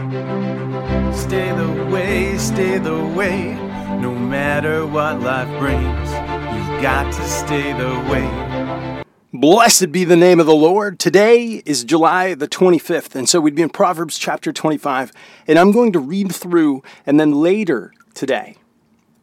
Stay the way, stay the way, no matter what life brings. You've got to stay the way. Blessed be the name of the Lord. Today is July the 25th, and so we'd be in Proverbs chapter 25, and I'm going to read through, and then later today,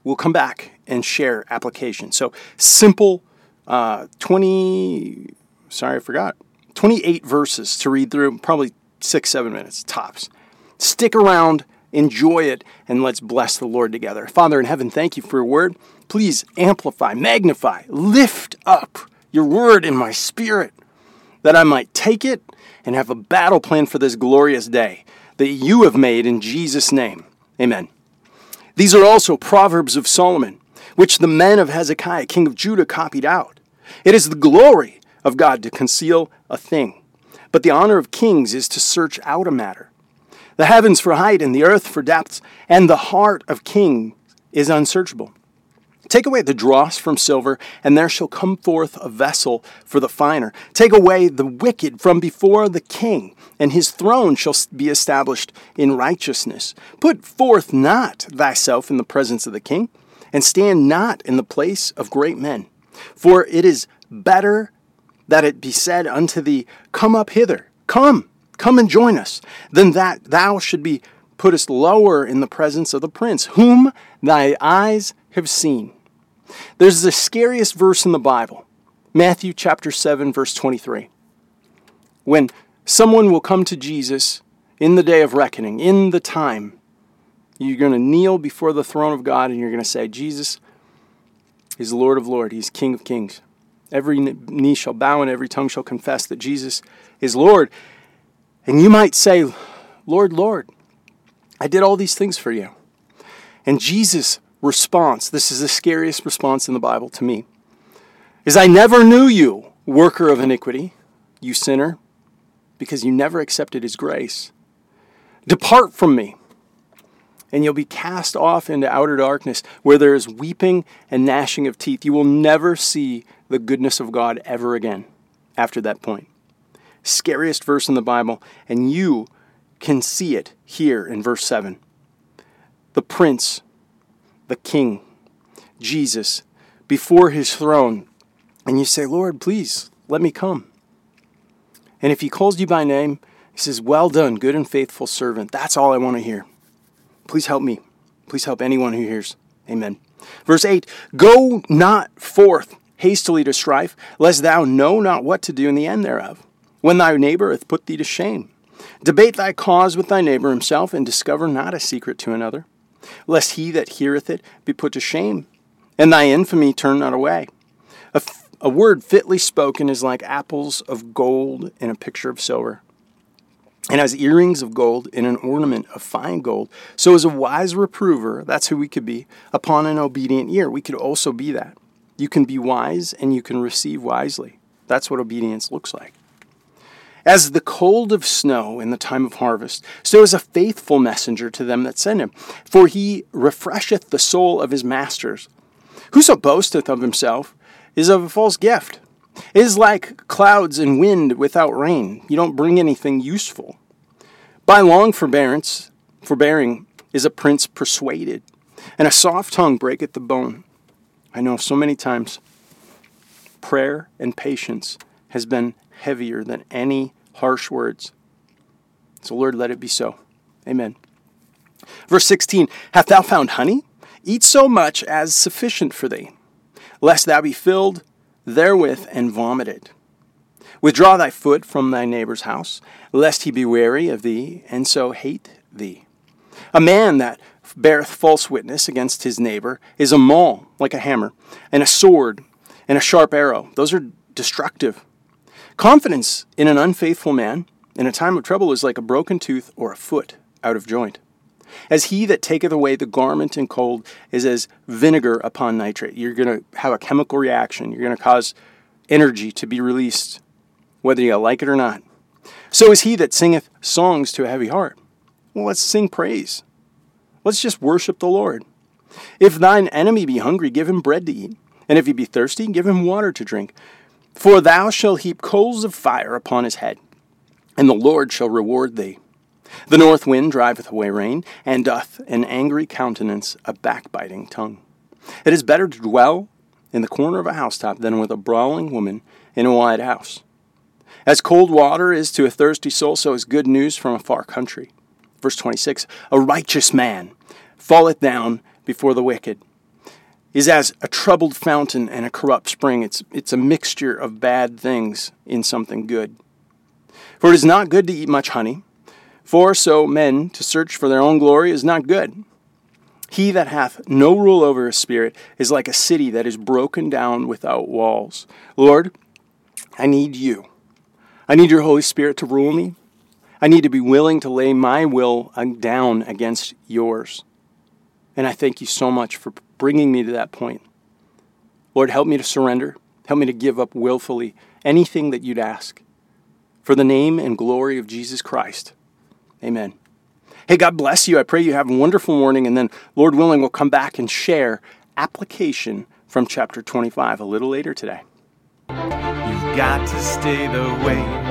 we'll come back and share application. So simple uh, 20, sorry, I forgot, 28 verses to read through, probably six, seven minutes tops. Stick around, enjoy it, and let's bless the Lord together. Father in heaven, thank you for your word. Please amplify, magnify, lift up your word in my spirit that I might take it and have a battle plan for this glorious day that you have made in Jesus' name. Amen. These are also Proverbs of Solomon, which the men of Hezekiah, king of Judah, copied out. It is the glory of God to conceal a thing, but the honor of kings is to search out a matter. The heavens for height and the earth for depths, and the heart of king is unsearchable. Take away the dross from silver, and there shall come forth a vessel for the finer. Take away the wicked from before the king, and his throne shall be established in righteousness. Put forth not thyself in the presence of the king, and stand not in the place of great men. For it is better that it be said unto thee, Come up hither, come, Come and join us. Then that thou should be puttest lower in the presence of the prince, whom thy eyes have seen. There's the scariest verse in the Bible, Matthew chapter 7, verse 23. When someone will come to Jesus in the day of reckoning, in the time, you're going to kneel before the throne of God and you're going to say, Jesus is Lord of Lords, He's King of Kings. Every knee shall bow and every tongue shall confess that Jesus is Lord. And you might say, Lord, Lord, I did all these things for you. And Jesus' response, this is the scariest response in the Bible to me, is I never knew you, worker of iniquity, you sinner, because you never accepted his grace. Depart from me, and you'll be cast off into outer darkness where there is weeping and gnashing of teeth. You will never see the goodness of God ever again after that point scariest verse in the Bible, and you can see it here in verse 7. The prince, the king, Jesus, before his throne, and you say, Lord, please let me come. And if he calls you by name, he says, Well done, good and faithful servant. That's all I want to hear. Please help me. Please help anyone who hears. Amen. Verse 8 Go not forth hastily to strife, lest thou know not what to do in the end thereof when thy neighbor hath put thee to shame. Debate thy cause with thy neighbor himself, and discover not a secret to another, lest he that heareth it be put to shame, and thy infamy turn not away. A, f- a word fitly spoken is like apples of gold in a picture of silver, and as earrings of gold in an ornament of fine gold. So is a wise reprover, that's who we could be, upon an obedient ear. We could also be that. You can be wise and you can receive wisely. That's what obedience looks like. As the cold of snow in the time of harvest, so is a faithful messenger to them that send him. For he refresheth the soul of his masters. Whoso boasteth of himself is of a false gift. It is like clouds and wind without rain. You don't bring anything useful. By long forbearance, forbearing is a prince persuaded, and a soft tongue breaketh the bone. I know so many times prayer and patience has been heavier than any harsh words. So, Lord, let it be so. Amen. Verse 16 Hast thou found honey? Eat so much as sufficient for thee, lest thou be filled therewith and vomited. Withdraw thy foot from thy neighbor's house, lest he be weary of thee, and so hate thee. A man that beareth false witness against his neighbor is a maul, like a hammer, and a sword, and a sharp arrow. Those are destructive. Confidence in an unfaithful man in a time of trouble is like a broken tooth or a foot out of joint. As he that taketh away the garment in cold is as vinegar upon nitrate. You're going to have a chemical reaction. You're going to cause energy to be released, whether you like it or not. So is he that singeth songs to a heavy heart. Well, let's sing praise. Let's just worship the Lord. If thine enemy be hungry, give him bread to eat. And if he be thirsty, give him water to drink. For thou shalt heap coals of fire upon his head, and the Lord shall reward thee. The north wind driveth away rain, and doth an angry countenance a backbiting tongue. It is better to dwell in the corner of a housetop than with a brawling woman in a wide house. As cold water is to a thirsty soul, so is good news from a far country. Verse 26 A righteous man falleth down before the wicked, is as a troubled fountain and a corrupt spring. It's, it's a mixture of bad things in something good. For it is not good to eat much honey, for so men to search for their own glory is not good. He that hath no rule over his spirit is like a city that is broken down without walls. Lord, I need you. I need your Holy Spirit to rule me. I need to be willing to lay my will uh, down against yours. And I thank you so much for bringing me to that point. Lord, help me to surrender. Help me to give up willfully anything that you'd ask. For the name and glory of Jesus Christ. Amen. Hey, God bless you. I pray you have a wonderful morning. And then, Lord willing, we'll come back and share application from chapter 25 a little later today. You've got to stay the way